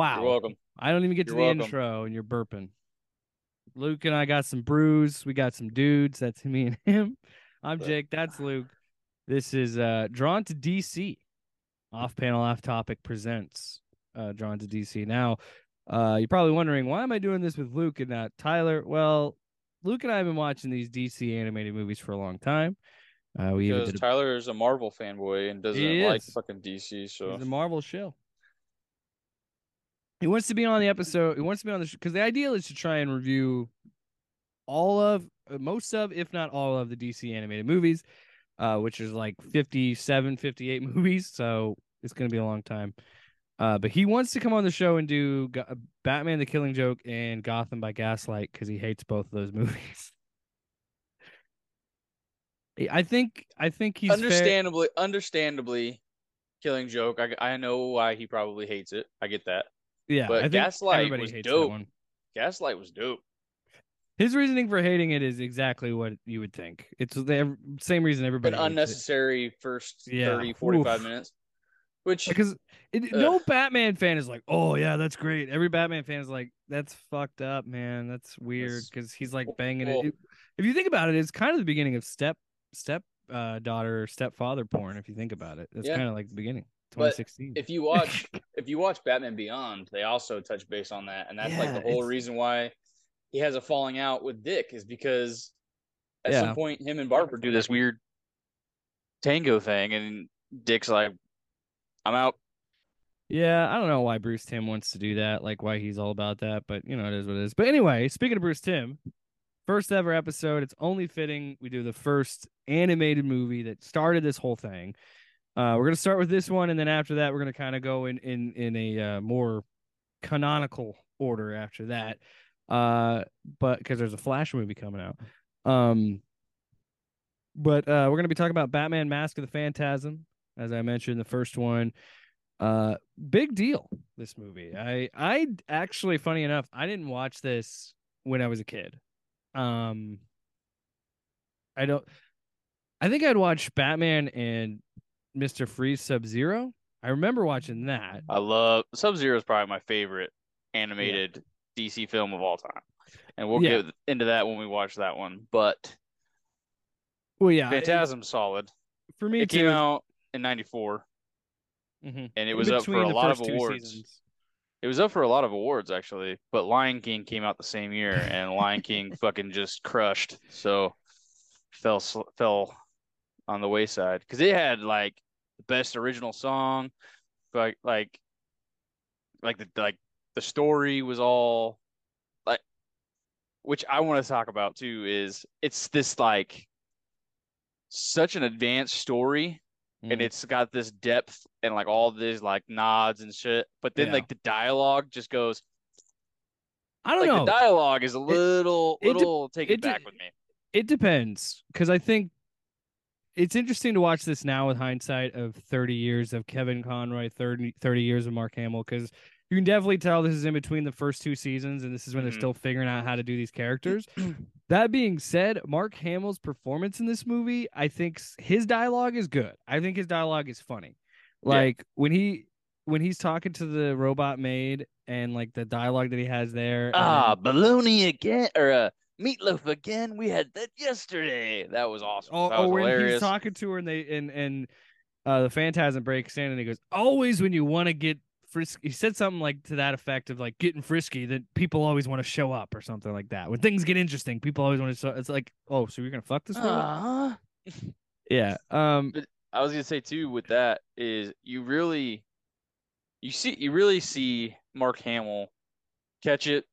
Wow. You're welcome. I don't even get to You're the welcome. intro and you're burping. Luke and I got some brews. We got some dudes. That's me and him. I'm Jake. That's Luke. This is uh Drawn to DC. Off panel off topic presents uh Drawn to DC. Now, uh you're probably wondering why am I doing this with Luke and not Tyler? Well, Luke and I have been watching these DC animated movies for a long time. Uh we Because a, Tyler is a Marvel fanboy and doesn't like fucking DC. So He's a Marvel show. He wants to be on the episode. He wants to be on the because the ideal is to try and review all of, uh, most of, if not all of the DC animated movies, uh, which is like 57, 58 movies. So it's going to be a long time. Uh, but he wants to come on the show and do Go- uh, Batman: The Killing Joke and Gotham by Gaslight because he hates both of those movies. I think I think he's fair- understandably, understandably, Killing Joke. I I know why he probably hates it. I get that. Yeah, but I think Gaslight everybody was hates that dope. one. Gaslight was dope. His reasoning for hating it is exactly what you would think. It's the same reason everybody An hates it. unnecessary first Yeah. 30, 45 Oof. minutes. Which because it, Ugh. no Batman fan is like, oh yeah, that's great. Every Batman fan is like, that's fucked up, man. That's weird because he's like banging well- it. It- If you think about it, it's kind of the beginning of step step uh, daughter stepfather porn. If you think about it, that's Yeah. kind of like the beginning. But if you watch if you watch Batman Beyond, they also touch base on that, and that's like the whole it's- reason why he has a falling out with Dick is because at Yeah. some point him and Barbara do this weird tango thing, and Dick's like, "I'm out." Yeah, I don't know why Bruce Timm wants to do that, like why he's all about that, but you know, it is what it is. But anyway, speaking of Bruce Timm, first ever episode, it's only fitting we do the first animated movie that started this whole thing. Uh, we're gonna start with this one, and then after that, we're gonna kind of go in in in a uh, more canonical order after that. Uh, but because there's a Flash movie coming out. Um, but uh, we're gonna be talking about Batman: Mask of the Phantasm, as I mentioned, the first one. Uh, big deal. This movie. I I actually, funny enough, I didn't watch this when I was a kid. Um, I don't. I think I'd watched Batman and Mister Freeze Sub Zero. I remember watching that. I love Sub Zero is probably my favorite animated DC film of all time, and we'll Yeah. get into that when we watch that one. But Well, yeah, Phantasm solid. for me It too. came out in '94, Mhm. and it was up for a lot of awards. seasons. It was up for a lot of awards actually, but Lion King came out the same year, and Lion King fucking just crushed. So fell fell on the wayside because it had like the best original song, like like like the like the story was all like, which I want to talk about too. Is it's this like such an advanced story and Mhm. it's got this depth and like all these like nods and shit. But then Yeah. like the dialogue just goes I don't like know. the dialogue is a little it de- little taken it de- back with me. It depends because I think it's interesting to watch this now with hindsight of 30 years of Kevin Conroy, 30, 30 years of Mark Hamill, because you can definitely tell this is in between the first two seasons and this is when Mhm. they're still figuring out how to do these characters. that being said, Mark Hamill's performance in this movie, I think his dialogue is good. I think his dialogue is funny. Yeah. Like when he when he's talking to the robot maid and like the dialogue that he has there. and then- Ah, baloney again or uh, meatloaf again. We had that yesterday. That was awesome. Oh, that oh was when hilarious. he's talking to her and they and and uh the phantasm breaks in and he goes, always when you want to get frisky he said something like to that effect of like getting frisky that people always want to show up or something like that. When things get interesting, people always want to show it's like, oh, so you're gonna fuck this woman? Ah. Yeah. Um I was gonna say too with that is you really you see you really see Mark Hamill catch it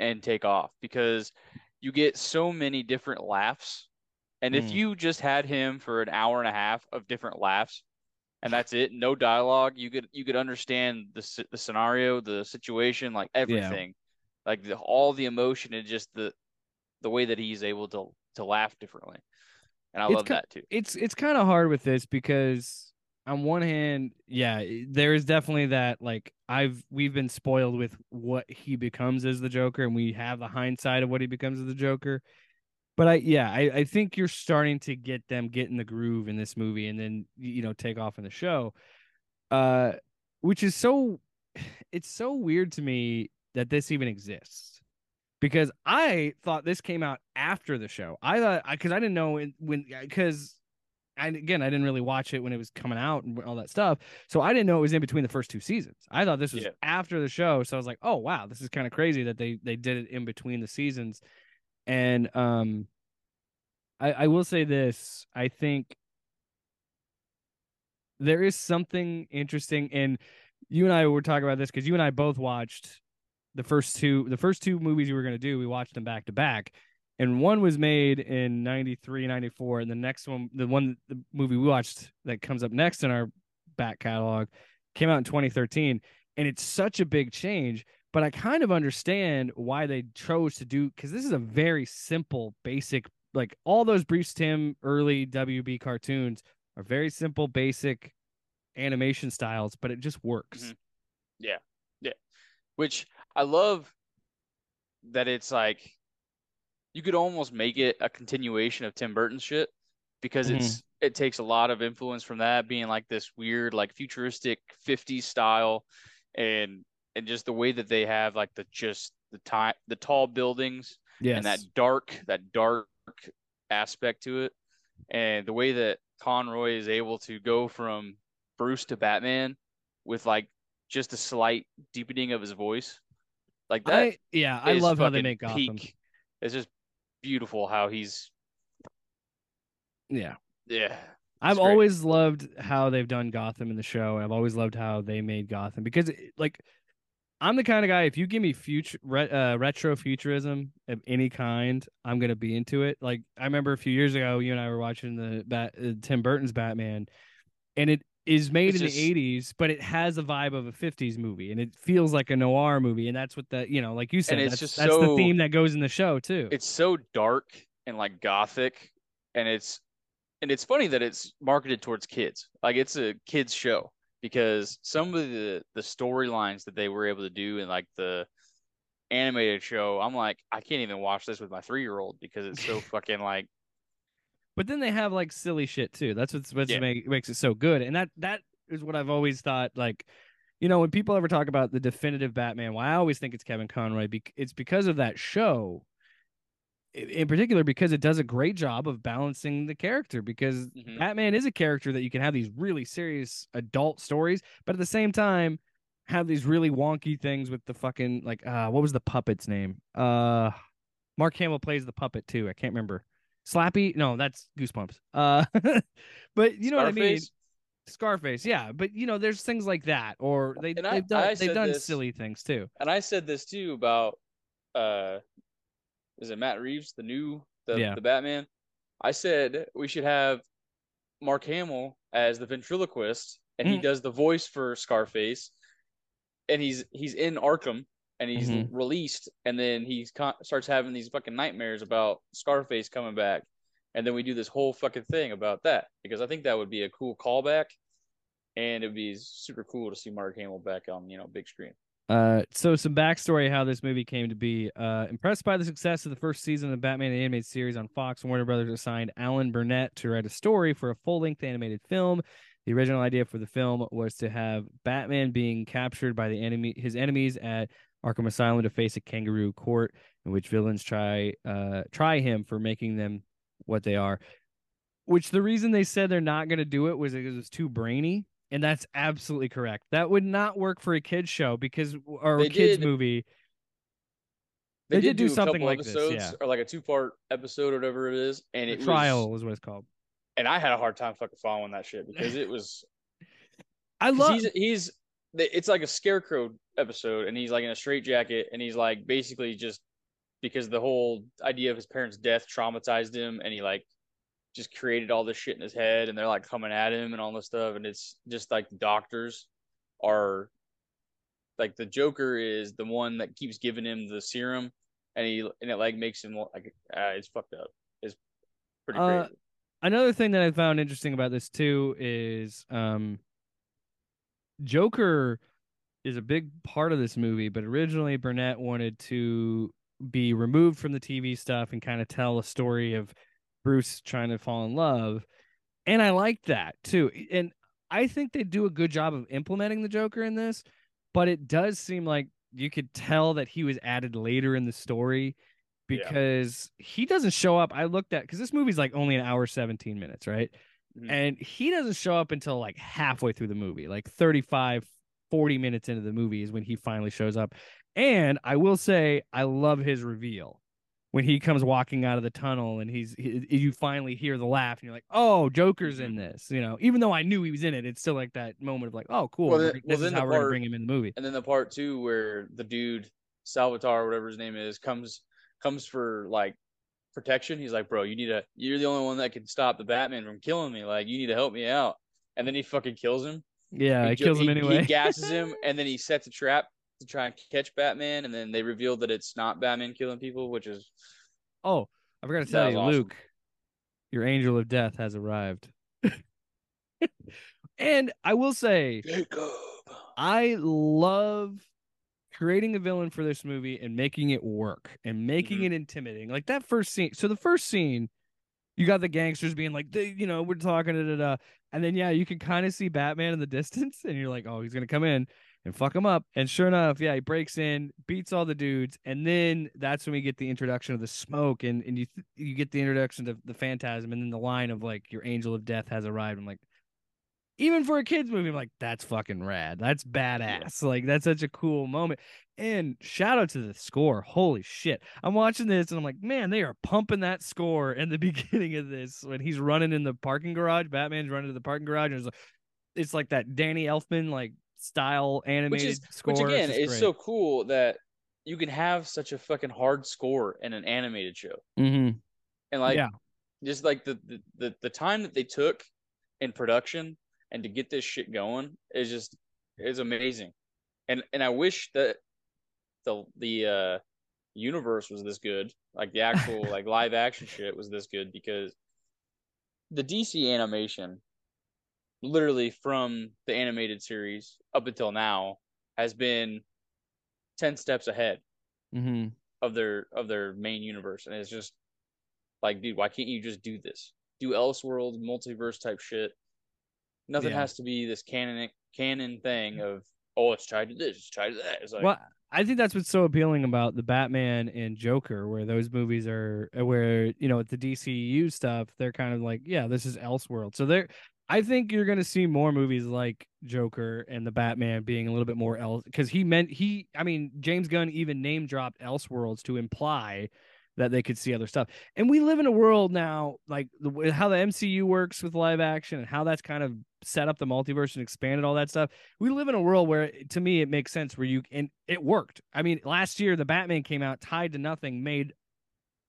and take off because you get so many different laughs. And if Mm. you just had him for an hour and a half of different laughs and that's it, no dialogue, you could you could understand the the scenario, the situation, like everything. Like the, all the emotion and just the the way that he's able to to laugh differently. And I It's love ki- that too. it's it's kind of hard with this because on one hand, yeah, there is definitely that like I've we've been spoiled with what he becomes as the Joker, and we have the hindsight of what he becomes as the Joker. But I yeah, I, I think you're starting to get them get in the groove in this movie and then you know take off in the show. Uh which is so it's so weird to me that this even exists because I thought this came out after the show. I thought because I, I, didn't know when because I again I didn't really watch it when it was coming out and all that stuff, so I didn't know it was in between the first two seasons. I thought this was yeah. after the show, so I was like, oh wow, this is kind of crazy that they they did it in between the seasons, and um, I I will say this, I think there is something interesting and you and I were talking about this because you and I both watched the first two the first two movies we were going to do we watched them back to back and one was made in 93 94 and the next one the one the movie we watched that comes up next in our back catalog came out in 2013 and it's such a big change but i kind of understand why they chose to do because this is a very simple basic like all those bruce timm early wb cartoons are very simple basic animation styles but it just works. Mm-hmm. yeah. Yeah. Which i love that it's like you could almost make it a continuation of Tim Burton's shit because mm-hmm. it's it takes a lot of influence from that being like this weird like futuristic 50s style and and just the way that they have like the just the time the tall buildings yes. and that dark that dark aspect to it and the way that Conroy is able to go from Bruce to Batman with like just a slight deepening of his voice like that I, yeah I love how they make Gotham peak. it's just beautiful how he's yeah yeah I've great. always loved how they've done Gotham in the show. I've always loved how they made Gotham because, like, I'm the kind of guy. If you give me future re, uh, retro futurism of any kind, I'm gonna be into it. Like, I remember a few years ago, you and I were watching the Bat, uh, Tim Burton's Batman, and it is made it's in just... the 80s, but it has a vibe of a 50s movie, and it feels like a noir movie, and that's what the you know, like you said, that's, that's so, the theme that goes in the show too. It's so dark and like gothic, and it's and it's funny that it's marketed towards kids, like it's a kids show because some of the the storylines that they were able to do in like the animated show, I'm like, I can't even watch this with my three year old because it's so fucking like but then they have like silly shit too. That's what's what yeah. make, makes it so good. And that that is what I've always thought. Like, you know, when people ever talk about the definitive Batman, why I always think it's Kevin Conroy. It's because of that show, in particular, because it does a great job of balancing the character. Because mm-hmm. Batman is a character that you can have these really serious adult stories, but at the same time have these really wonky things with the fucking like uh what was the puppet's name? Uh Mark Hamill plays the puppet too. I can't remember. Slappy, no, that's Goosebumps. Uh, but you know Scarface? what I mean. Scarface, yeah, but you know, there's things like that, or they and they've I, done I they've done this, silly things too. And I said this too about uh, is it Matt Reeves, the new the yeah. the Batman? I said we should have Mark Hamill as the ventriloquist, and mm. he does the voice for Scarface, and he's he's in Arkham, and he's mm-hmm. released, and then he con- starts having these fucking nightmares about Scarface coming back, and then we do this whole fucking thing about that because I think that would be a cool callback, and it'd be super cool to see Mark Hamill back on you know big screen. Uh, so some backstory how this movie came to be. Uh, impressed by the success of the first season of the Batman animated series on Fox, Warner Brothers assigned Alan Burnett to write a story for a full-length animated film. The original idea for the film was to have Batman being captured by the enemy, his enemies at Arkham Asylum to face a kangaroo court in which villains try uh try him for making them what they are. Which the reason they said they're not going to do it was because it's too brainy, and that's absolutely correct. That would not work for a kids show because or a kids movie. They, they did, did, do, something like episodes this, yeah. or like a two part episode or whatever it is, and it trial was, is what it's called. And I had a hard time fucking following that shit because it was. I love. He's, he's it's like a scarecrow episode and he's like in a straitjacket and he's like basically just because the whole idea of his parents' death traumatized him and he like just created all this shit in his head and they're like coming at him and all this stuff and it's just like doctors are like the Joker is the one that keeps giving him the serum and he and it like makes him like uh, it's fucked up. It's pretty uh, crazy. Another thing that I found interesting about this too is um Joker is a big part of this movie, but originally Burnett wanted to be removed from the TV stuff and kind of tell a story of Bruce trying to fall in love. And I like that too. And I think they do a good job of implementing the Joker in this. but it does seem like you could tell that he was added later in the story because yeah. he doesn't show up. I looked at because this movie's like only an hour 17 minutes, right? Mm-hmm. And he doesn't show up until like halfway through the movie, like 35, 40 minutes into the movie is when he finally shows up. And I will say, I love his reveal when he comes walking out of the tunnel and he's he, you finally hear the laugh and you're like oh joker's in mm-hmm. this you know even though i knew he was in it it's still like that moment of like oh cool well, then, this well, is how we're part, gonna bring him in the movie and then the part two where the dude salvatore whatever his name is comes comes for like protection. He's like bro you need to you're the only one that can stop the batman from killing me. Like you need to help me out. And then he fucking kills him. Yeah he, he kills him anyway he gasses him and then he sets a trap to try and catch Batman, and then they revealed that it's not Batman killing people, which is oh, I forgot to tell you, awesome. Luke, your angel of death has arrived. and I will say, Jacob, I love creating a villain for this movie and making it work and making mm-hmm. it intimidating. Like that first scene. So the first scene, you got the gangsters being like, they, you know, we're talking, da, da, da. and then yeah, you can kind of see Batman in the distance, and you're like, oh, he's gonna come in and fuck him up. And sure enough, yeah, he breaks in, beats all the dudes, and then that's when we get the introduction of the smoke, and and you th- you get the introduction to the phantasm, and then the line of like your angel of death has arrived. I'm like, even for a kids movie, I'm like, that's fucking rad. That's badass. Like that's such a cool moment. And shout out to the score. Holy shit. I'm watching this and I'm like, man, they are pumping that score in the beginning of this when he's running in the parking garage. Batman's running to the parking garage and it's like it's like that Danny Elfman like style animated which is, score. Which again is so cool that you can have such a fucking hard score in an animated show. Mm-hmm. And like, yeah. just like the the the time that they took in production and to get this shit going is just is amazing. And and I wish that the the uh universe was this good, like the actual like live action shit was this good because the DC animation literally from the animated series up until now has been 10 steps ahead mm-hmm. of their of their main universe and it's just like dude why can't you just do this do elseworld multiverse type shit nothing yeah. has to be this canon canon thing of oh it's tied to this it's tied to that it's like well I think that's what's so appealing about the Batman and Joker, where those movies are, uh, where you know, with the DCU stuff, they're kind of like, yeah, this is Elseworld. So they're I think you're going to see more movies like Joker and the Batman being a little bit more else because he meant he. I mean, James Gunn even name dropped Elseworlds to imply that they could see other stuff. And we live in a world now, like the, how the MCU works with live action and how that's kind of set up the multiverse and expanded all that stuff. We live in a world where, to me, it makes sense where you and it worked. I mean, last year the Batman came out tied to nothing, made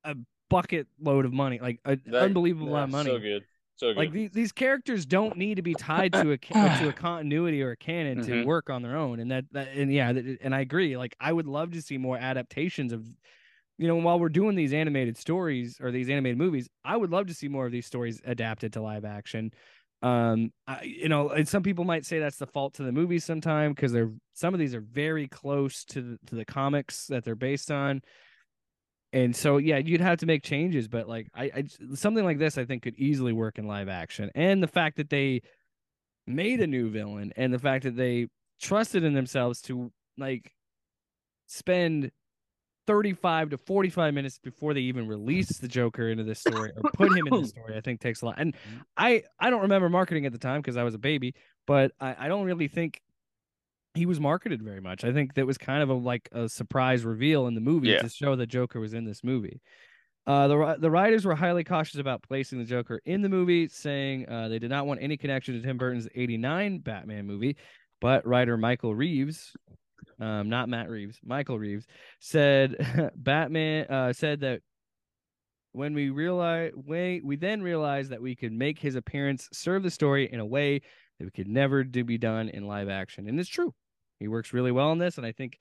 a bucket load of money, like an unbelievable amount of money. So good. So good. like these, these characters don't need to be tied to a to a continuity or a canon mm-hmm. to work on their own, and that, that and yeah, and I agree. Like I would love to see more adaptations of, you know, while we're doing these animated stories or these animated movies, I would love to see more of these stories adapted to live action. Um, I, you know, and some people might say that's the fault to the movies sometime because they're some of these are very close to the, to the comics that they're based on and so yeah you'd have to make changes but like I, I something like this i think could easily work in live action and the fact that they made a new villain and the fact that they trusted in themselves to like spend 35 to 45 minutes before they even release the joker into this story or put him in the story i think takes a lot and mm-hmm. i i don't remember marketing at the time because i was a baby but I, I don't really think he was marketed very much. I think that was kind of a like a surprise reveal in the movie yeah. to show that Joker was in this movie. Uh, the the writers were highly cautious about placing the Joker in the movie, saying uh, they did not want any connection to Tim Burton's '89 Batman movie. But writer Michael Reaves, um, not Matt Reeves, Michael Reaves, said Batman uh, said that when we realized we we then realized that we could make his appearance serve the story in a way that we could never do be done in live action, and it's true. He works really well in this, and I think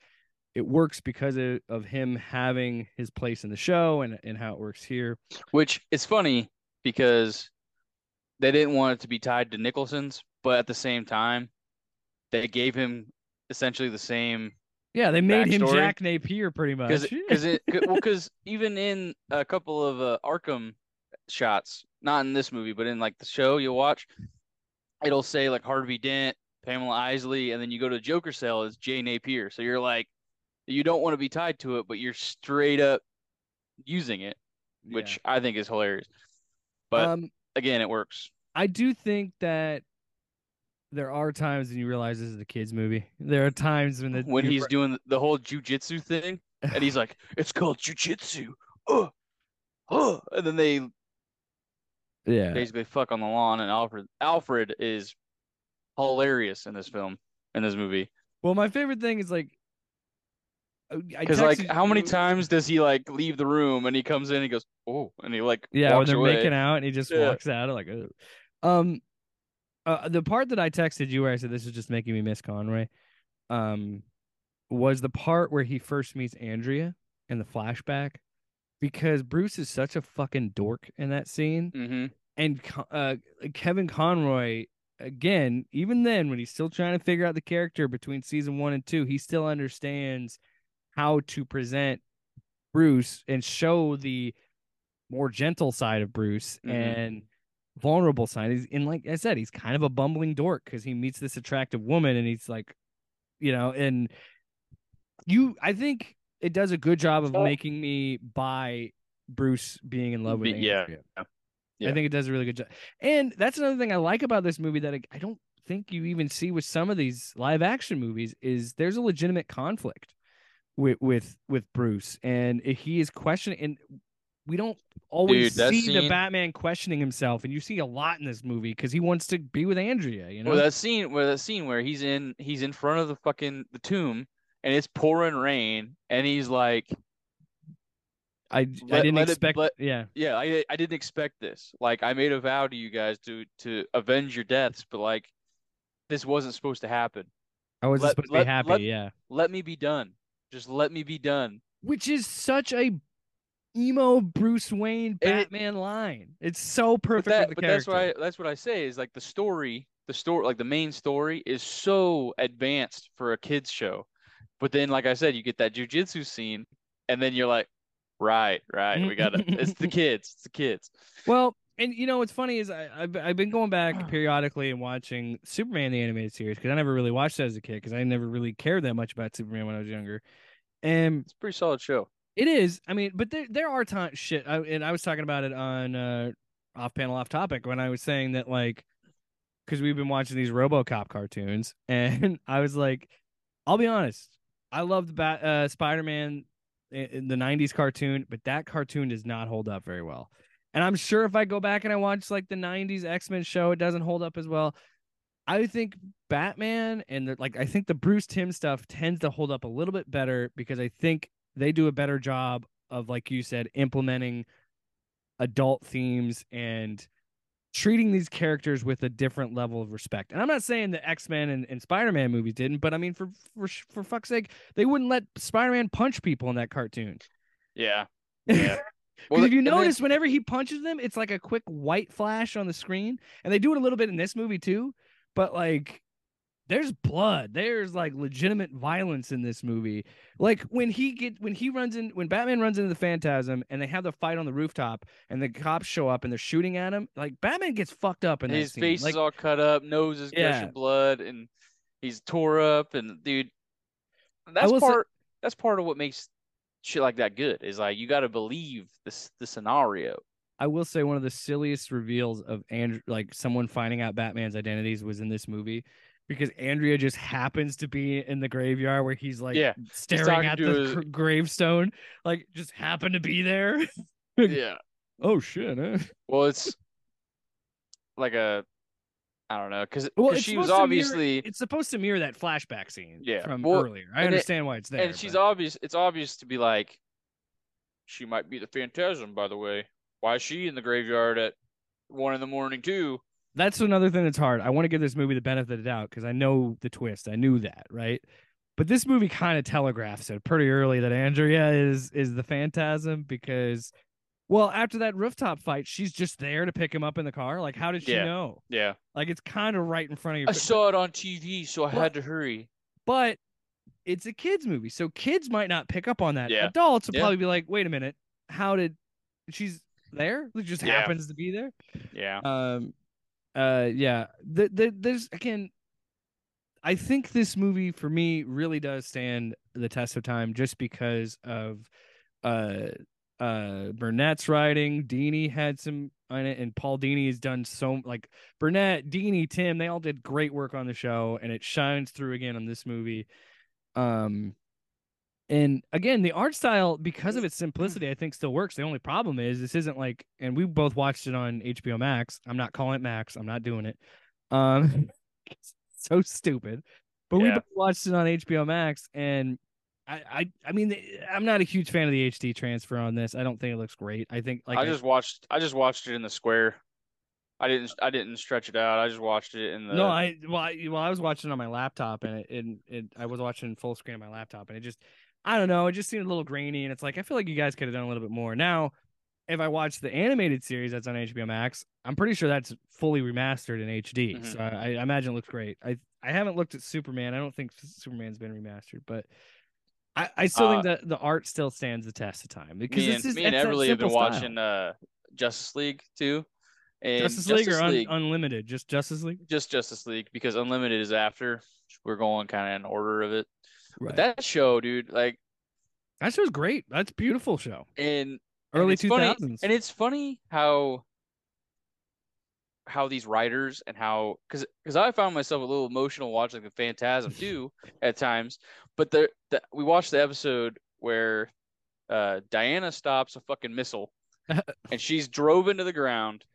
it works because of, of him having his place in the show and, and how it works here. Which is funny because they didn't want it to be tied to Nicholson's, but at the same time, they gave him essentially the same. Yeah, they made him Jack Napier pretty much. Because it, it, well, because even in a couple of uh, Arkham shots, not in this movie, but in like the show you watch, it'll say like Harvey Dent Pamela Isley, and then you go to the Joker cell as Jay Napier. So you're like, you don't want to be tied to it, but you're straight up using it, which I think is hilarious. But um, again, it works. I do think that there are times when you realize this is a kids movie. There are times when the when he's doing the whole jujitsu thing, and he's like, "It's called jujitsu," oh, oh, and then they yeah basically fuck on the lawn, and Alfred Alfred is hilarious in this film, in this movie. Well, my favorite thing is like, Because like, how many times does he like leave the room and he comes in, and he goes, "Oh," and he like Yeah, when they're away. making out and he just Yeah. walks out. I'm like, Ugh. um, uh, the part that I texted you where I said this is just making me miss Conroy, um, was the part where he first meets Andrea in the flashback, because Bruce is such a fucking dork in that scene, Mm-hmm. and uh, Kevin Conroy again, even then when he's still trying to figure out the character between season one and two, he still understands how to present Bruce and show the more gentle side of Bruce Mhm. and vulnerable side. He's in like I said, he's kind of a bumbling dork because he meets this attractive woman and he's like, you know, and you I think it does a good job of making me buy Bruce being in love with yeah. Andrea. Yeah. I think it does a really good job. And that's another thing I like about this movie that I, I don't think you even see with some of these live action movies is there's a legitimate conflict with with with Bruce and he is questioning and we don't always Dude, see the Batman questioning himself and you see a lot in this movie because he wants to be with Andrea, you know. Well, that scene, where that scene where he's in, he's in front of the fucking the tomb, and it's pouring rain, and he's like, I I didn't it- expect let- yeah. "Yeah, I I didn't expect this. Like, I made a vow to you guys to to avenge your deaths, but like, this wasn't supposed to happen. I was let- supposed to be happy, yeah. Let me be done. Just let me be done." Which is such a emo Bruce Wayne And it- Batman line. It's so But perfect that, the but that's why that's what I say is like the story, the story, like the main story is so advanced for a kids show. But then, like I said, you get that jujitsu scene, and then you're like, right, right, we got it. It's the kids. It's the kids. Well, and you know what's funny is I, I've I've been going back periodically and watching Superman the animated series because I never really watched that as a kid because I never really cared that much about Superman when I was younger, and It's a pretty solid show. It is. I mean, but there there are times shit. I, and I was talking about it on uh, off panel, off topic when I was saying that like because we've been watching these RoboCop cartoons, and I was like, I'll be honest, I loved Bat uh, Spider Man in the '90s cartoon, but that cartoon does not hold up very well. And I'm sure if I go back and I watch like the '90s X Men show, it doesn't hold up as well. I think Batman and the, like I think the Bruce Timm stuff tends to hold up a little bit better because I think they do a better job of like you said implementing adult themes and treating these characters with a different level of respect. And I'm not saying the X-Men and, and Spider-Man movies didn't, but I mean for for for fuck's sake, they wouldn't let Spider-Man punch people in that cartoon. Yeah. Yeah. Because if you and then- notice, whenever he punches them, it's like a quick white flash on the screen, and they do it a little bit in this movie too. But like, there's blood. There's like legitimate violence in this movie. Like when he get when he runs in when Batman runs into the Phantasm and they have the fight on the rooftop, and the cops show up and they're shooting at him. Like Batman gets fucked up in and his scene. face like, is all cut up, nose is Yeah. gushing blood, and he's tore up, and dude, that's will say- part. that's part of what makes shit like that good. Is like you got to believe this the scenario. I will say one of the silliest reveals of Andrew, like someone finding out Batman's identities, was in this movie because Andrea just happens to be in the graveyard where he's like Yeah, staring talking at the his- gravestone, like just happened to be there. yeah. oh shit! Huh? Well, it's like a, I don't know, because Well, she was to mirror- obviously, It's supposed to mirror that flashback scene Yeah, from well, earlier. I and it- understand why it's there. and she's but- obvious. It's obvious to be like, she might be the Phantasm. By the way, why is she in the graveyard at one in the morning too? That's another thing that's hard. I want to give this movie the benefit of the doubt because I know the twist. I knew that, right? But this movie kind of telegraphs it pretty early that Andrea is is the phantasm because well, after that rooftop fight, she's just there to pick him up in the car. Like, how did she Yeah. know? Yeah, Like it's kind of right in front of you. I saw it on TV, so I had to hurry. but it's a kids movie, so kids might not pick up on that. Yeah. Adults would Yeah. probably be like, "Wait a minute, how did she's there? It just happens to be there." Yeah, um uh yeah the, the there's again I think this movie for me really does stand the test of time just because of uh uh Burnett's writing. Dini had some on it, and Paul Dini has done so like Burnett, Dini Timm. They all did great work on the show, and it shines through again on this movie. Um, and again, the art style, because of its simplicity, I think still works. The only problem is this isn't like, and we both watched it on HBO Max. I'm not calling it Max. I'm not doing it. Um, so stupid. But Yeah. we watched it on HBO Max, and I, I, I mean, I'm not a huge fan of the HD transfer on this. I don't think it looks great. I think like I just watched. I just watched it in the square. I didn't. I didn't stretch it out. I just watched it in the. no, I well, I, well, I was watching it on my laptop, and it, and it, I was watching full screen on my laptop, and it just, I don't know, it just seemed a little grainy, and it's like I feel like you guys could have done a little bit more. Now, if I watch the animated series that's on HBO Max, I'm pretty sure that's fully remastered in HD, Mhm. so I, I imagine it looks great. I I haven't looked at Superman. I don't think Superman's been remastered, but. I, I still think Uh, that the art still stands the test of time because me this and is me and Everly have been style. watching uh Justice League too. And Justice League or un- Unlimited, just Justice League. just Justice League because Unlimited is after. We're going kind of in order of it. Right. But that show, dude, like, That show's great. That's a beautiful show. in and Early two funny- and it's funny how how these writers and how because because I found myself a little emotional watching the Phantasm too at times. But the, the we watched the episode where uh Diana stops a fucking missile and she's drove into the ground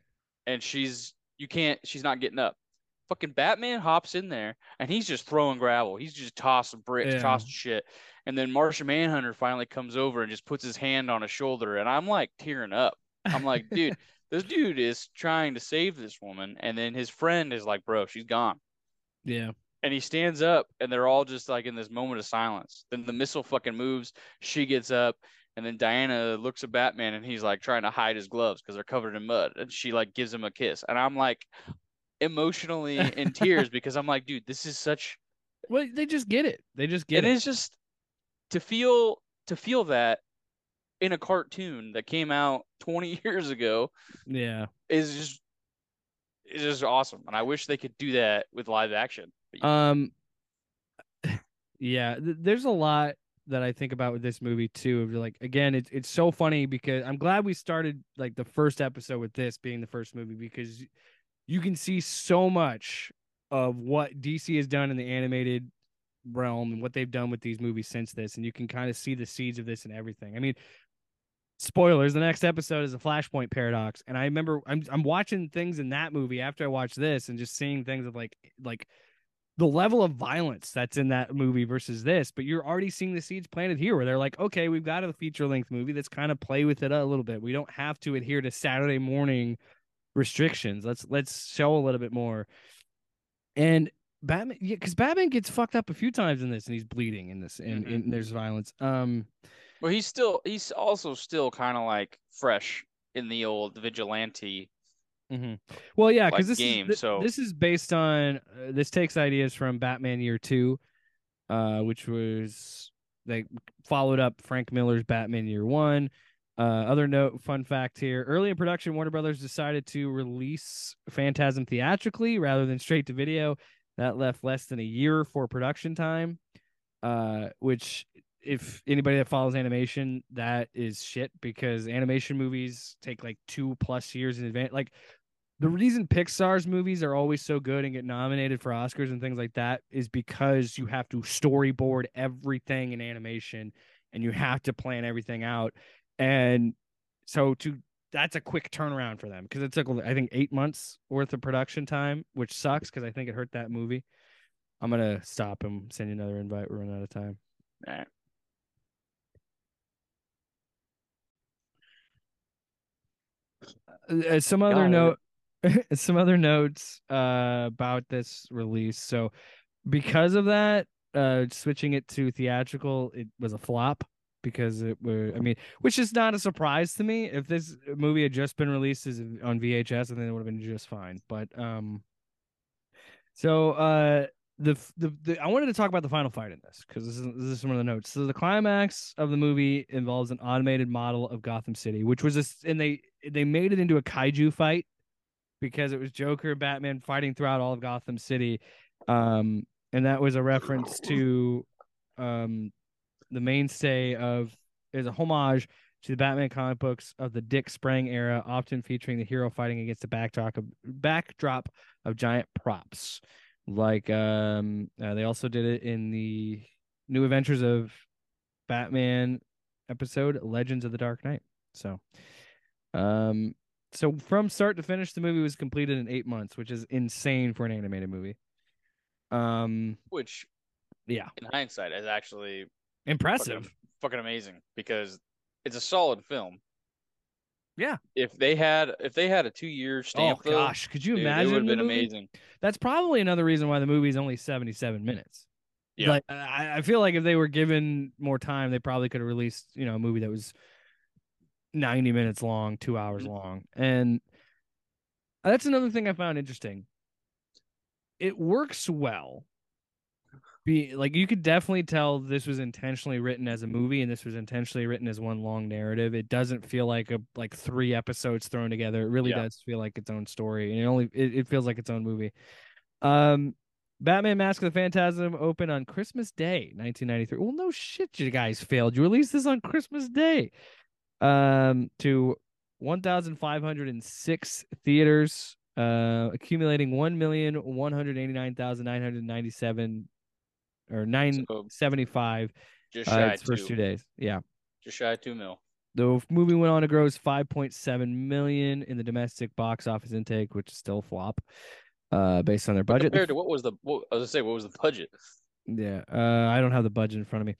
and she's you can't she's not getting up. Fucking Batman hops in there and he's just throwing gravel. He's just tossing bricks, Yeah. tossing shit. And then Martian Manhunter finally comes over and just puts his hand on his shoulder and I'm like tearing up. I'm like, dude, this dude is trying to save this woman and then his friend is like, bro, she's gone. yeah. And he stands up and they're all just like in this moment of silence. Then the missile fucking moves, she gets up and then Diana looks at Batman and he's like trying to hide his gloves because they're covered in mud. And she like gives him a kiss. And I'm like emotionally in tears because I'm like, dude, this is such Well, they just get it. They just get and it. it's just to feel to feel that in a cartoon that came out 20 years ago Yeah. is just is just awesome. And I wish they could do that with live action. You- Um. Yeah. th- there's a lot that I think about with this movie too. Of like, again, it's it's so funny because I'm glad we started like the first episode with this being the first movie because you can see so much of what DC has done in the animated realm and what they've done with these movies since this, and you can kind of see the seeds of this and everything. I mean, spoilers: the next episode is a Flashpoint paradox, and I remember I'm I'm watching things in that movie after I watched this, and just seeing things of like like the level of violence that's in that movie versus this, but you're already seeing the seeds planted here where they're like, okay, we've got a feature length movie that's kind of play with it a little bit. We don't have to adhere to Saturday morning restrictions. Let's let's show a little bit more. And Batman, yeah, because Batman gets fucked up a few times in this, and he's bleeding in this, and, Mhm. and there's violence. Um, well, he's still he's also still kind of like fresh in the old vigilante. Mm-hmm. well, yeah, Like because this game, is so- this is based on uh, this takes ideas from Batman Year Two, uh, which was they followed up Frank Miller's Batman Year One. Uh, other note, fun fact here: early in production, Warner Brothers decided to release Phantasm theatrically rather than straight to video. That left less than a year for production time, uh, which, if anybody that follows animation, that is shit because animation movies take like two plus years in advance. Like the reason Pixar's movies are always so good and get nominated for Oscars and things like that is because you have to storyboard everything in animation and you have to plan everything out. And so to that's a quick turnaround for them because it took I think eight months worth of production time, which sucks because I think it hurt that movie. I'm gonna stop and send you another invite. We're running out of time. Nah. Uh, some other note some other notes uh about this release so because of that uh switching it to theatrical it was a flop because it were i mean which is not a surprise to me if this movie had just been released as on vhs i think it would have been just fine but um so uh the, the the I wanted to talk about the final fight in this because this is this is some of the notes. So the climax of the movie involves an automated model of Gotham City, which was a, s- and they they made it into a kaiju fight because it was Joker Batman fighting throughout all of Gotham City. Um, and that was a reference to um the mainstay of is a homage to the Batman comic books of the Dick Sprang era, often featuring the hero fighting against the backdrop of backdrop of giant props. Like um, uh, they also did it in the New Adventures of Batman episode Legends of the Dark Knight. So, um, so from start to finish, the movie was completed in eight months, which is insane for an animated movie. Um, Which, yeah, in hindsight, is actually impressive. fucking, fucking amazing because it's a solid film. Yeah. If they had if they had a two year Oh stamp, though, gosh, could you dude, it imagine? would have been movie? amazing. That's probably another reason why the movie is only seventy-seven minutes. Yeah. Like I, I feel like if they were given more time, they probably could have released you know a movie that was ninety minutes long, two hours Mhm. long, and that's another thing I found interesting. It works well. Be like you could definitely tell this was intentionally written as a movie and this was intentionally written as one long narrative. It doesn't feel like a like three episodes thrown together. It really Yeah. does feel like its own story. And it only it, it feels like its own movie. Um Batman Mask of the Phantasm opened on Christmas Day, 1993. Well, no shit, you guys failed. You released this on Christmas Day. Um, to 1,506 theaters, uh, accumulating 1,189,997 or 975 Just uh, shy its first two, two days. Yeah. just shy of two mil. The movie went on to gross 5.7 million in the domestic box office intake, which is still a flop, uh, based on their budget. Compared to what was the what, I was gonna say, what was the budget? Yeah, uh, I don't have the budget in front of me.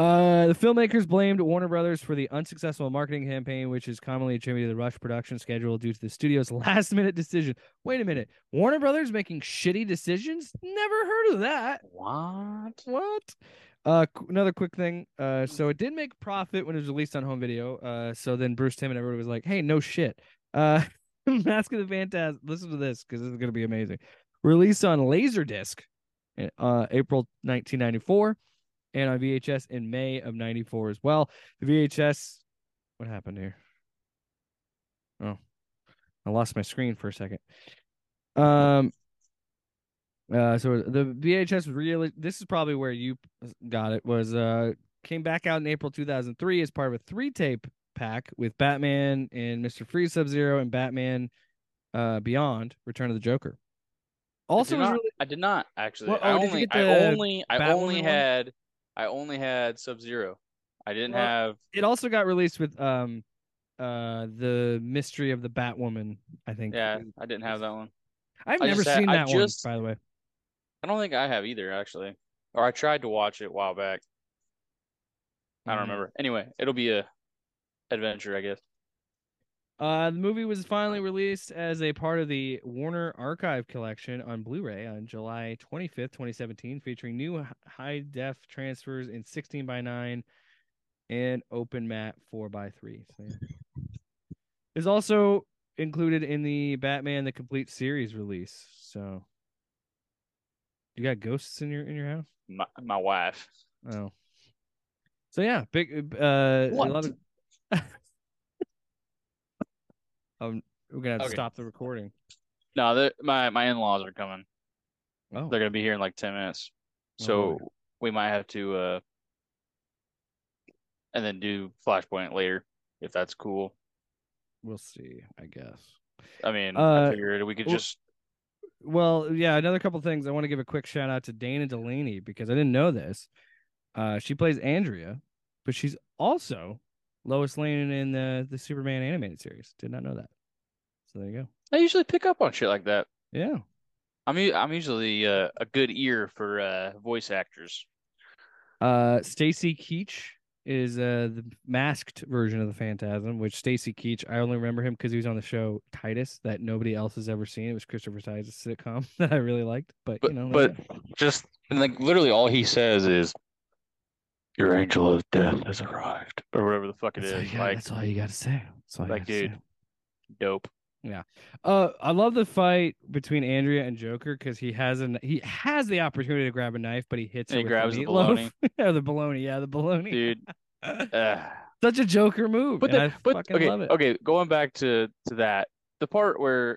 Uh, the filmmakers blamed Warner Brothers for the unsuccessful marketing campaign, which is commonly attributed to the rush production schedule due to the studio's last minute decision. Wait a minute, Warner Brothers making shitty decisions? Never heard of that. What? What? Uh, another quick thing. Uh, so it did make profit when it was released on home video. Uh, so then Bruce Timm and everybody was like, "Hey, no shit." Uh, Mask of the Phantasm. Listen to this because this is gonna be amazing. Released on Laserdisc, uh, April 1994, and on VHS in May of '94 as well. The VHS. What happened here? Oh, I lost my screen for a second. Um. Uh, so the VHS was really this is probably where you got it was uh came back out in April 2003 as part of a three tape pack with Batman and Mr. Freeze Sub Zero and Batman uh Beyond Return of the Joker. Also I did, was not, really I did not actually. Well, I oh, you only, I only, I only one? had, I only had Sub Zero. I didn't Well, have. it also got released with um uh the mystery of the Batwoman, I think. Yeah, I didn't have that one. I've I never had- seen I that just- one, by the way. I don't think I have either, actually. Or I tried to watch it a while back. I don't Mhm. remember. Anyway, it'll be a adventure, I guess. Uh, the movie was finally released as a part of the Warner Archive collection on Blu-ray on July 25th, 2017, featuring new high-def transfers in 16 by 9 and open matte 4 by 3. So, yeah. It's also included in the Batman the Complete Series release. So, you got ghosts in your in your house? My my wife. Oh. So yeah, big uh What? Um we're gonna have to Okay. stop the recording. No, the, my my in laws are coming. Oh. They're gonna be here in like ten minutes, Oh, so boy. we might have to uh, and then do Flashpoint later if that's cool. We'll see, I guess. I mean, Uh, I figured we could well- just Well, yeah, another couple things. I want to give a quick shout out to Dana Delany because I didn't know this. Uh she plays Andrea, but she's also Lois Lane in the the Superman animated series. Did not know that. So there you go. I usually pick up on shit like that. Yeah. I'm I'm usually uh, a good ear for uh, voice actors. Uh, Stacy Keach is uh the masked version of the Phantasm, which Stacy Keach, I only remember him because he was on the show Titus that nobody else has ever seen. It was Christopher Titus sitcom that I really liked, but, But you know, but just like literally all he says is, "Your angel of death has arrived," or whatever the fuck it That's is. you got- Like that's all you got to say. That's all like, gotta say. dude. dope. Yeah. Uh, I love the fight between Andrea and Joker because he has an he has the opportunity to grab a knife, but he hits And her he with grabs the the meatloaf. or the bologna, yeah, the baloney. Dude, uh, Such a Joker move. But the, I but okay, love it. okay, going back to to that, the part where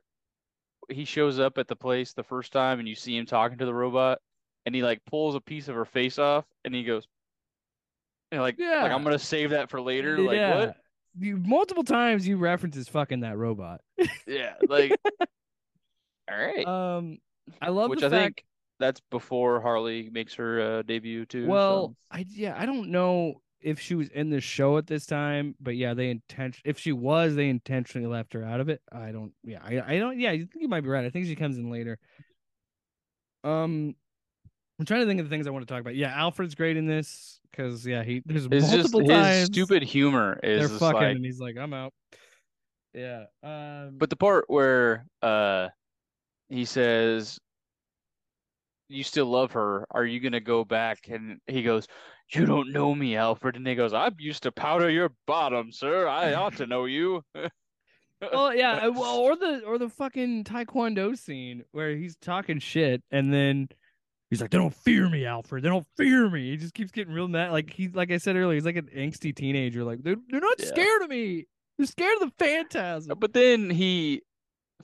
he shows up at the place the first time and you see him talking to the robot, and he like pulls a piece of her face off, and he goes, like, like Yeah. I'm gonna save that for later. Like yeah. what? You multiple times you references fucking that robot. Yeah, like, all right. Um, I love Which I fact. think that's before Harley makes her uh, debut too. Well, so. I yeah, I don't know if she was in the show at this time, but yeah, they intention if she was, they intentionally left her out of it. I don't yeah, I I don't yeah, you think you might be right. I think she comes in later. Um I'm trying to think of the things I want to talk about. Yeah, Alfred's great in this because yeah, he there's it's just multiple his times stupid humor is they're fucking like. and he's like, I'm out. Yeah. Um But the part where uh he says, "You still love her? Are you gonna go back?" And he goes, "You don't know me, Alfred." And he goes, "I'm used to powder your bottom, sir. I ought to know you." well, yeah, uh, well, or the or the fucking taekwondo scene where he's talking shit and then he's like, "They don't fear me, Alfred. They don't fear me." He just keeps getting real mad. Like he's like I said earlier, he's like an angsty teenager. Like they're they're not Yeah. scared of me. They're scared of the phantasm. But then he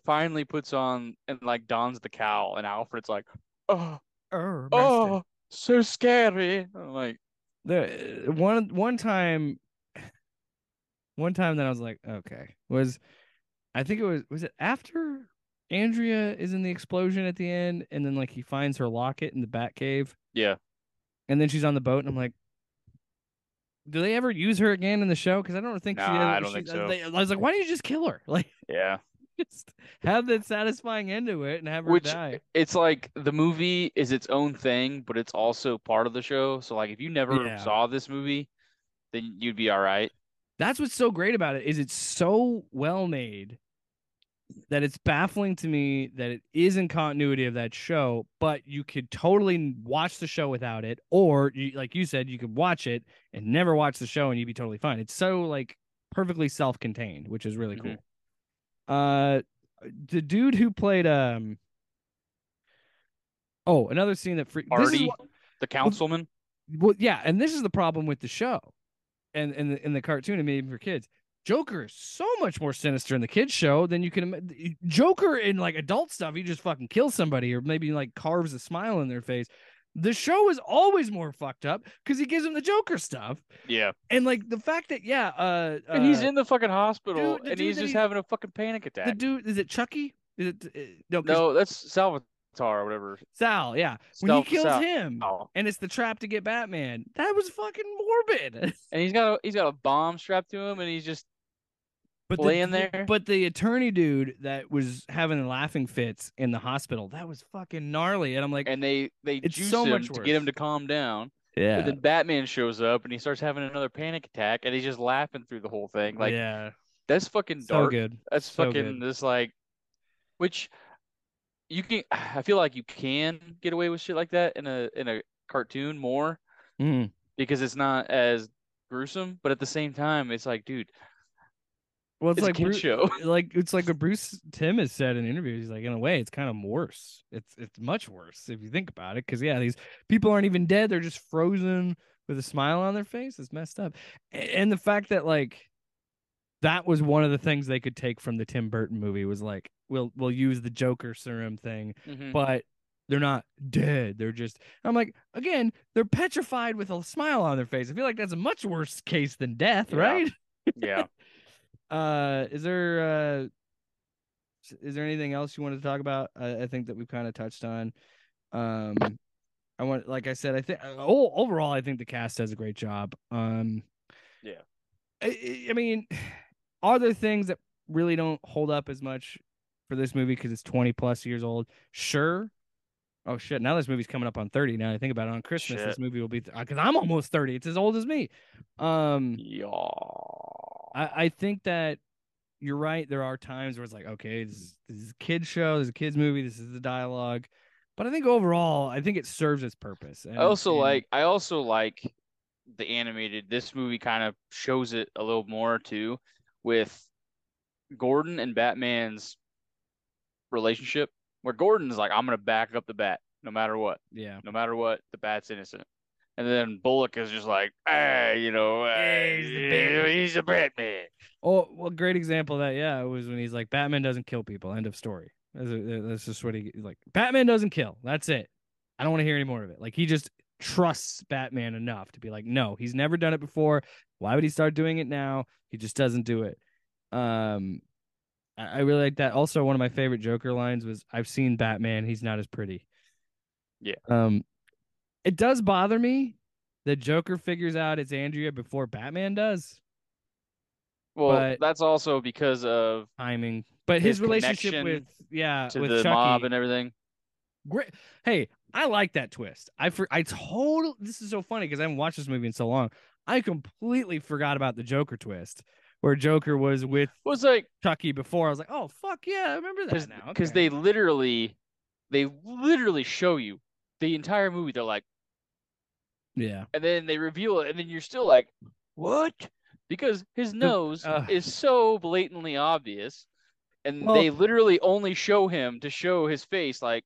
finally puts on and like dons the cowl, and Alfred's like, "Oh, Oh, oh, so scary." I'm like, the one one time one time that I was like, okay, was I think it was was it after Andrea is in the explosion at the end and then like he finds her locket in the bat cave "Yeah, and then she's on the boat and I'm like do they ever use her again in the show? Because I don't think she. Nah, ever- I don't she- think uh, so. they- I was like, why don't you just kill her? Like, yeah." just have that satisfying end to it and have her Which die. it's like the movie is its own thing, but it's also part of the show. So like if you never Yeah. saw this movie, then you'd be all right. That's what's so great about it is it's so well made that it's baffling to me that it is in continuity of that show, but you could totally watch the show without it, or you, like you said, you could watch it and never watch the show and you'd be totally fine. It's so like perfectly self-contained, which is really Mhm. cool. Uh, the dude who played um. Oh, another scene that is Artie, what- the councilman. well, yeah, and this is the problem with the show, and and the, in the cartoon, and maybe for kids. Joker is so much more sinister in the kids show than you can. ima- Joker in like adult stuff, he just fucking kills somebody or maybe like carves a smile in their face. The show is always more fucked up because he gives him the Joker stuff, Yeah, and like the fact that yeah, uh, and he's uh, in the fucking hospital, dude, the and he's just he- having a fucking panic attack. the attack. dude. Is it Chucky? Is it uh, no? 'cause no, that's Salvatore or whatever. Sal. Yeah, when Sal- he kills Sal- him, Oh. and it's the trap to get Batman. That was fucking morbid. And he's got a, he's got a bomb strapped to him, and he's just But laying the, there? But the attorney dude that was having laughing fits in the hospital, that was fucking gnarly. And I'm like, and they they It's juice so him much to get him to calm down. yeah, And then Batman shows up, and he starts having another panic attack, and he's just laughing through the whole thing. Like yeah, that's fucking so dark. good. That's so fucking good. just like, which you can. I feel like you can get away with shit like that in a in a cartoon more Mhm. because it's not as gruesome. But at the same time, it's like, dude, Well, it's, it's, like a kid Bru- show. like it's like what Bruce Timm has said in interviews. He's like, in a way, it's kind of worse. It's it's much worse if you think about it. Because yeah, these people aren't even dead; they're just frozen with a smile on their face. It's messed up. And the fact that like that was one of the things they could take from the Tim Burton movie was like, we'll we'll use the Joker serum thing, Mhm. but they're not dead. They're just. I'm like, again, they're petrified with a smile on their face. I feel like that's a much worse case than death, Yeah. right? yeah. Uh, is there uh, is there anything else you wanted to talk about? I, I think that we've kind of touched on. Um, I want, like I said, I think oh, overall, I think the cast does a great job. Um, Yeah. I- I, mean, are there things that really don't hold up as much for this movie because it's 20 plus years old? Sure. Oh shit! Now this movie's coming up on 30. Now I think about it on Christmas, Shit. this movie will be because I'm almost 30. It's as old as me. Um, Yeah. I, I think that you're right. There are times where it's like, okay, this is, this is a kid's show, this is a kid's movie, this is the dialogue. But I think overall, I think it serves its purpose. And, I also and- like I also like the animated. This movie kind of shows it a little more too, with Gordon and Batman's relationship, where Gordon's like, "I'm gonna back up the bat no matter what, yeah, no matter what. The bat's innocent." And then Bullock is just like, "Hey, you know, Yeah, hey, he's the Batman." he's a Batman." Oh, well, great example of that. Yeah, was when he's like, Batman doesn't kill people. End of story. That's, that's just what he like. Batman doesn't kill. That's it. I don't want to hear any more of it. Like he just trusts Batman enough to be like, no, he's never done it before. Why would he start doing it now? He just doesn't do it. Um, I, I really like that. Also, one of my favorite Joker lines was, "I've seen Batman. He's not as pretty." Yeah. Um, it does bother me that Joker figures out it's Andrea before Batman does. Well, But- that's also because of Timing, but his, His relationship with yeah to with the Chucky, mob and everything. great. Hey, I like that twist. I for I total. This is so funny because I haven't watched this movie in so long. I completely forgot about the Joker twist, where Joker was with was like Chucky before. I was like, oh fuck yeah, I remember that now. because Okay. they literally they literally show you the entire movie. They're like, yeah and then they reveal it, and then you're still like, what? Because his nose uh, is so blatantly obvious, and Well- they literally only show him to show his face. Like,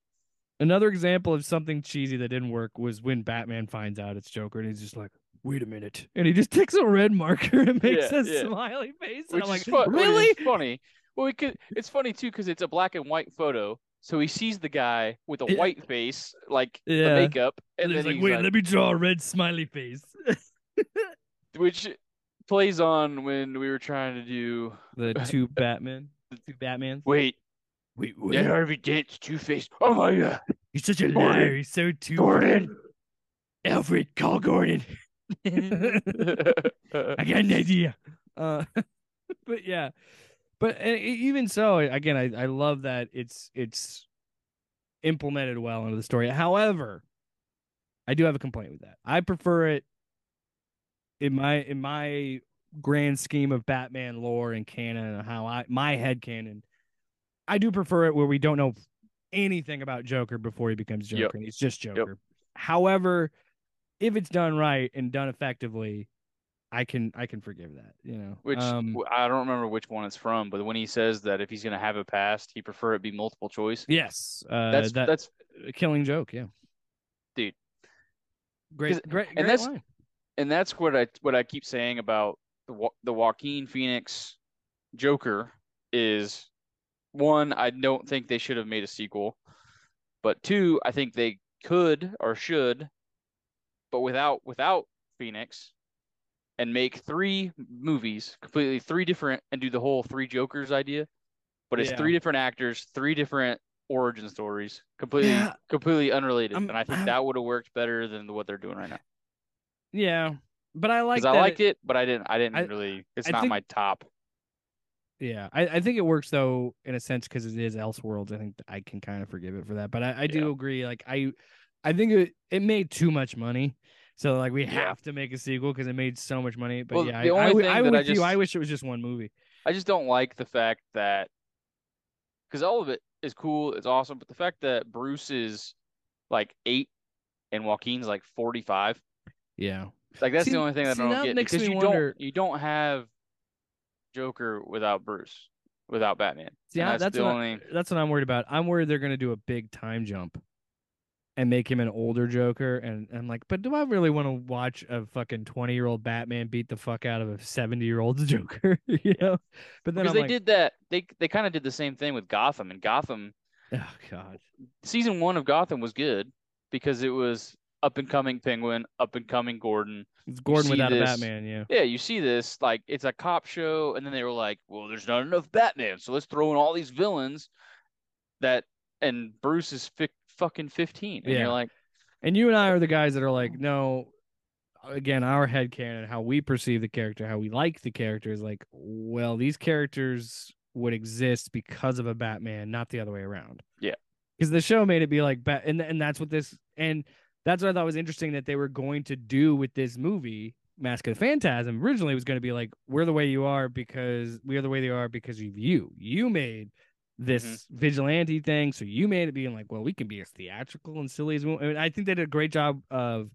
another example of something cheesy that didn't work was when Batman finds out it's Joker and he's just like, wait a minute, and he just takes a red marker and makes Yeah, a yeah. smiley face, and I'm like, which really? funny. Well, we could. It's funny too because it's a black and white photo. So he sees the guy with a Yeah. white face, like Yeah. the makeup, And and he's then like, he's wait, like, let me draw a red smiley face. which plays on when we were trying to do. the two Batman, the two Batmans. Wait, Wait, Ned Harvey Dent's Two Face. Oh my god, He's such a Gordon. liar. He's so two. Gordon. Alfred, call Gordon. I got an idea. Uh, but yeah, but even so, again, I I love that it's it's implemented well into the story. However, I do have a complaint with that. I prefer it in my in my grand scheme of Batman lore and canon and how I my head canon. I do prefer it where we don't know anything about Joker before he becomes Joker Yep. and he's just Joker. However, if it's done right and done effectively, I can I can forgive that. You know, Which um, I don't remember which one it's from, but when he says that if he's gonna have a past, he prefer it be multiple choice. yes, uh, That's that, that's a killing joke. Yeah, Dude. great, 'Cause- great, and that's- line. and that's what I what I keep saying about the the Joaquin Phoenix Joker is one I don't think they should have made a sequel, but two I think they could or should, but without without Phoenix, and make three movies completely three different and do the whole three Jokers idea, but it's Yeah. three different actors, three different origin stories, completely Yeah. completely unrelated, I'm- and I think I'm- that would have worked better than what they're doing right now. Yeah, but I like I liked it, but I didn't. I didn't I- really. It's I not think- my top. Yeah, I, I think it works though in a sense because it is Elseworlds. I think I can kind of forgive it for that, but I, I do Yeah. agree. Like I, I think it it made too much money, so like we have to make a sequel because it made so much money. But Well, yeah, the I, I, only thing I that I you. I wish it was just one movie. I just don't like the fact that because all of it is cool, it's awesome, but the fact that Bruce is like eight and Joaquin's like forty five, Yeah, like that's See- the only thing that see, I don't get makes because me you wonder- don't you don't have Joker without Bruce, without Batman. Yeah, that's, that's the what I- only. that's what I'm worried about. I'm worried they're gonna do a big time jump and make him an older Joker, and, and I'm like, but do I really want to watch a fucking 20 year old Batman beat the fuck out of a 70 year old Joker? you know, but then Because I'm they like, did that, they they kind of did the same thing with Gotham, and Gotham oh god, season one of Gotham was good because it was up and coming Penguin, up and coming Gordon, it's Gordon without a Batman. Yeah. yeah, you see this like it's a cop show, and then they were like, "Well, there's not enough Batman, so let's throw in all these villains." That and Bruce is fi- fucking fifteen, and Yeah. you're like, And you and I are the guys that are like, no, again, our head canon, how we perceive the character, how we like the character is like, well, these characters would exist because of a Batman, not the other way around. Yeah. Because the show made it be like bat and and that's what this and that's what I thought was interesting that they were going to do with this movie, Mask of the Phantasm. Originally was going to be like, we're the way you are because we are the way they are because of you. You made this Mm-hmm. vigilante thing. So you made it being like, well, we can be as theatrical and silly as we want. I, mean, I think they did a great job of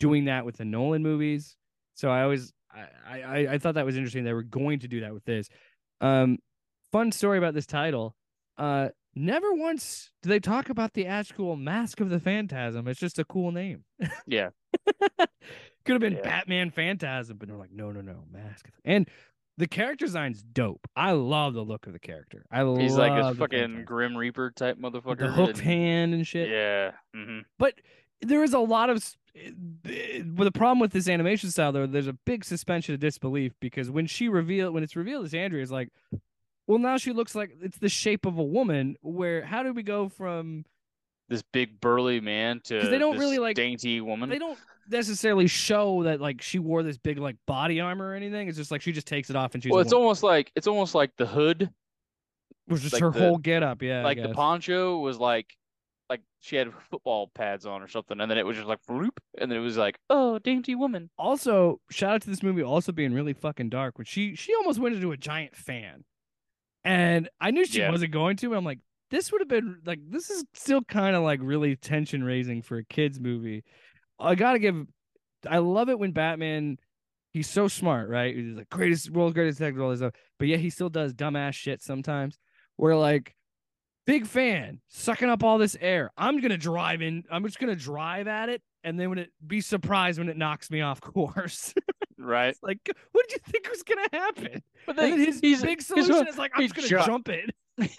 doing that with the Nolan movies. So I always I, I I thought that was interesting. They were going to do that with this. Um fun story about this title. Uh never once do they talk about the actual mask of the phantasm. It's just a cool name. "Yeah, Could have been Yeah. Batman Phantasm, but they're like, no, no, no, mask. And the character design's dope. I love the look of the character. I love He's like a fucking. Grim Reaper type motherfucker. The hooked and- hand and shit. Yeah. hmm But there is a lot of but the problem with this animation style though, there's a big suspension of disbelief because when she revealed when it's revealed as Andrea, it's like, well now she looks like it's the shape of a woman. Where how do we go from This big burly man to they don't this really, like- dainty woman. they don't necessarily show that like she wore this big like body armor or anything. It's just like she just takes it off and she's well, it's woman. almost like it's almost like the hood, was just like her the- whole get up. Yeah, like the poncho was like like she had football pads on or something, and then it was just like whoop, and then it was like oh dainty woman. also shout out to this movie also being really fucking dark when she she almost went into a giant fan and i knew she Yeah. wasn't going to and i'm like this would have been like this is still kind of like really tension raising for a kids movie. I gotta give i love it when batman he's so smart right? He's like greatest world's greatest detective all this stuff but yet he still does dumbass shit sometimes where like big fan sucking up all this air. I'm gonna drive in i'm just gonna drive at it and then when it be surprised when it knocks me off course. Right, it's like what did you think was gonna happen? But and then his he's, big he's solution is like i'm just gonna ju- jump it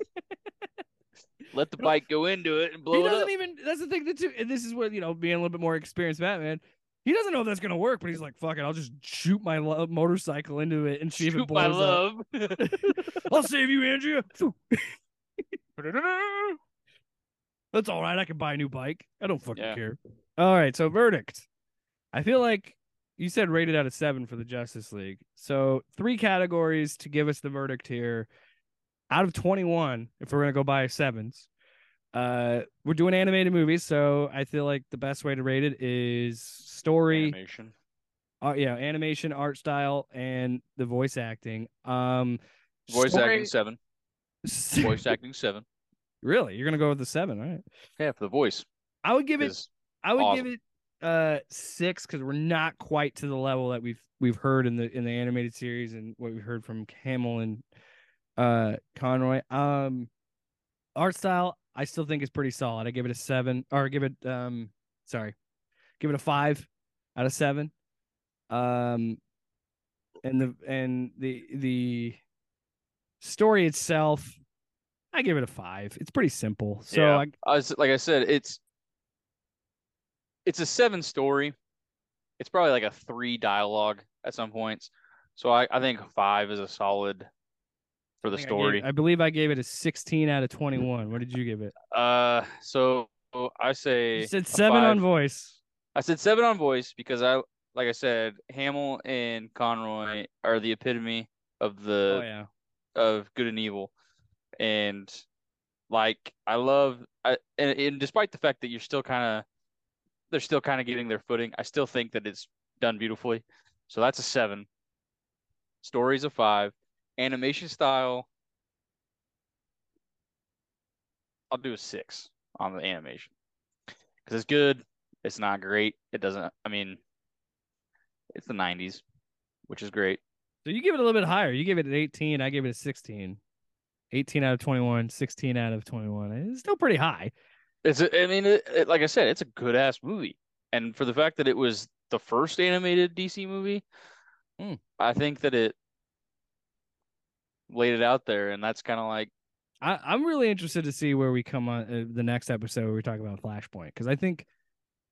let the bike go into it and blow it up. he doesn't up. even that's the thing that too and this is where you know being a little bit more experienced batman he doesn't know if that's gonna work but he's like fuck it i'll just shoot my lo- motorcycle into it and see if it Shoot my blows up i'll save you andrea That's all right. I can buy a new bike. I don't fucking Yeah. care. All right. So verdict. I feel like you said rated out of seven for the Justice League. So three categories to give us the verdict here. Out of twenty-one, if we're gonna go by sevens, uh, we're doing animated movies. So I feel like the best way to rate it is story, Animation. uh, yeah, animation, art style, and the voice acting. Um, Voice story- acting seven. Voice acting seven. really, you're gonna go with the seven, all right? Yeah, for the voice. I would give it. I would awesome. give it uh six because we're not quite to the level that we've we've heard in the in the animated series and what we've heard from Hamill and uh Conroy. Um art style, I still think is pretty solid. I give it a seven or give it um sorry, give it a five out of seven. Um and the and the the story itself, I give it a five. It's pretty simple. So Yeah. I, I was, like I said, it's it's a seven story. It's probably like a three dialogue at some points. So I, I think five is a solid for the I think I gave- story. I, believe I gave it a 16 out of 21. What did you give it? Uh, so I say You said seven on voice. I said seven on voice because I, like I said, Hamill and Conroy are the epitome of the Oh yeah. of good and evil, and like I love, I and, and despite the fact that you're still kind of, they're still kind of getting their footing. I still think that it's done beautifully. So that's a seven. Stories a five. Animation style. I'll do a six on the animation because it's good. It's not great. It doesn't. I mean, it's the '90s, which is great. So you give it a little bit higher. You give it an 18. I give it a 16. 18 out of 21, 16 out of 21. It's still pretty high. It's. A, I mean, it, it, like I said, it's a good ass movie, and for the fact that it was the first animated DC movie, Hmm. I think that it laid it out there, and that's kind of like I, I'm really interested to see where we come on uh, the next episode where we talk about Flashpoint because I think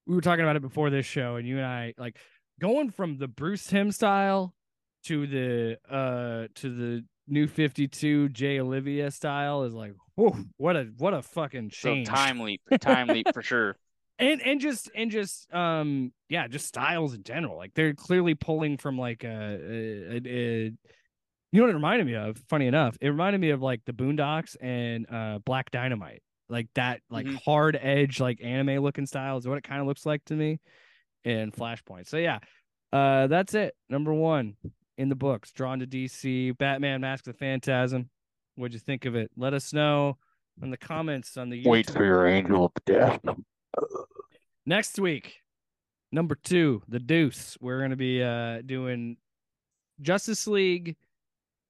we were talking about it before this show, and you and I like going from the Bruce Timm style to the uh to the new 52 Jay Oliva style is like, whoa, what a what a fucking so change. time leap, time leap for sure. and and just and just um yeah just styles in general like they're clearly pulling from like a, a, a, a- you know what it reminded me of funny enough it reminded me of like the boondocks and uh black dynamite like that like Mhm. hard edge like anime looking style is what it kind of looks like to me in flashpoint so yeah uh that's it number one in the books drawn to dc batman mask of the phantasm what'd you think of it let us know in the comments on the YouTube. Wait for your angel of death. Next week, number two, the Deuce. We're gonna be uh doing Justice League,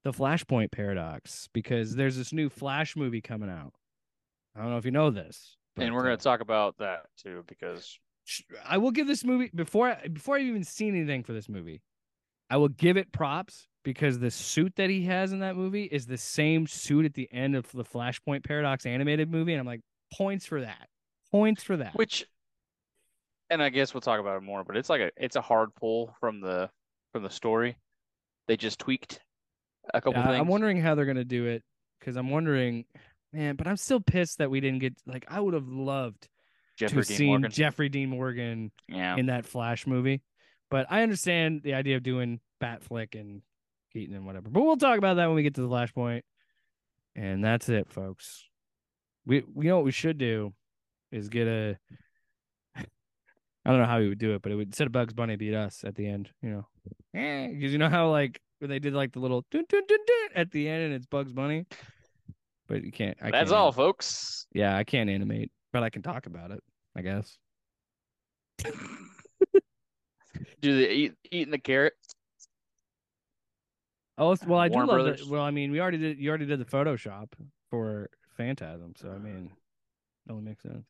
the Flashpoint Paradox, because there's this new Flash movie coming out. I don't know if you know this, And we're gonna uh, talk about that too because I will give this movie before I, before I've even seen anything for this movie. I will give it props because the suit that he has in that movie is the same suit at the end of the Flashpoint Paradox animated movie, and I'm like, points for that. Points for that. Which, and I guess we'll talk about it more, but it's like a it's a hard pull from the from the story. They just tweaked a couple things. I'm wondering how they're gonna do it because I'm wondering, man. But I'm still pissed that we didn't get like I would have loved Jeffrey to have Dean seen Morgan. Jeffrey Dean Morgan yeah, in that Flash movie. But I understand the idea of doing Batfleck and Keaton and whatever. But we'll talk about that when we get to the Flashpoint. And that's it, folks. We we know what we should do is get a. I don't know how we would do it, but it would instead of Bugs Bunny beat us at the end, you know, eh, because you know how like when they did like the little dun, dun, dun, dun at the end and it's Bugs Bunny, but you can't. I that's can't all, folks. Yeah, I can't animate, but I can talk about it. I guess. Do they eat eating the carrot? Oh well, I do love Brothers. Well, I mean, we already did. You already did the Photoshop for Phantasm, so I mean, it only makes sense.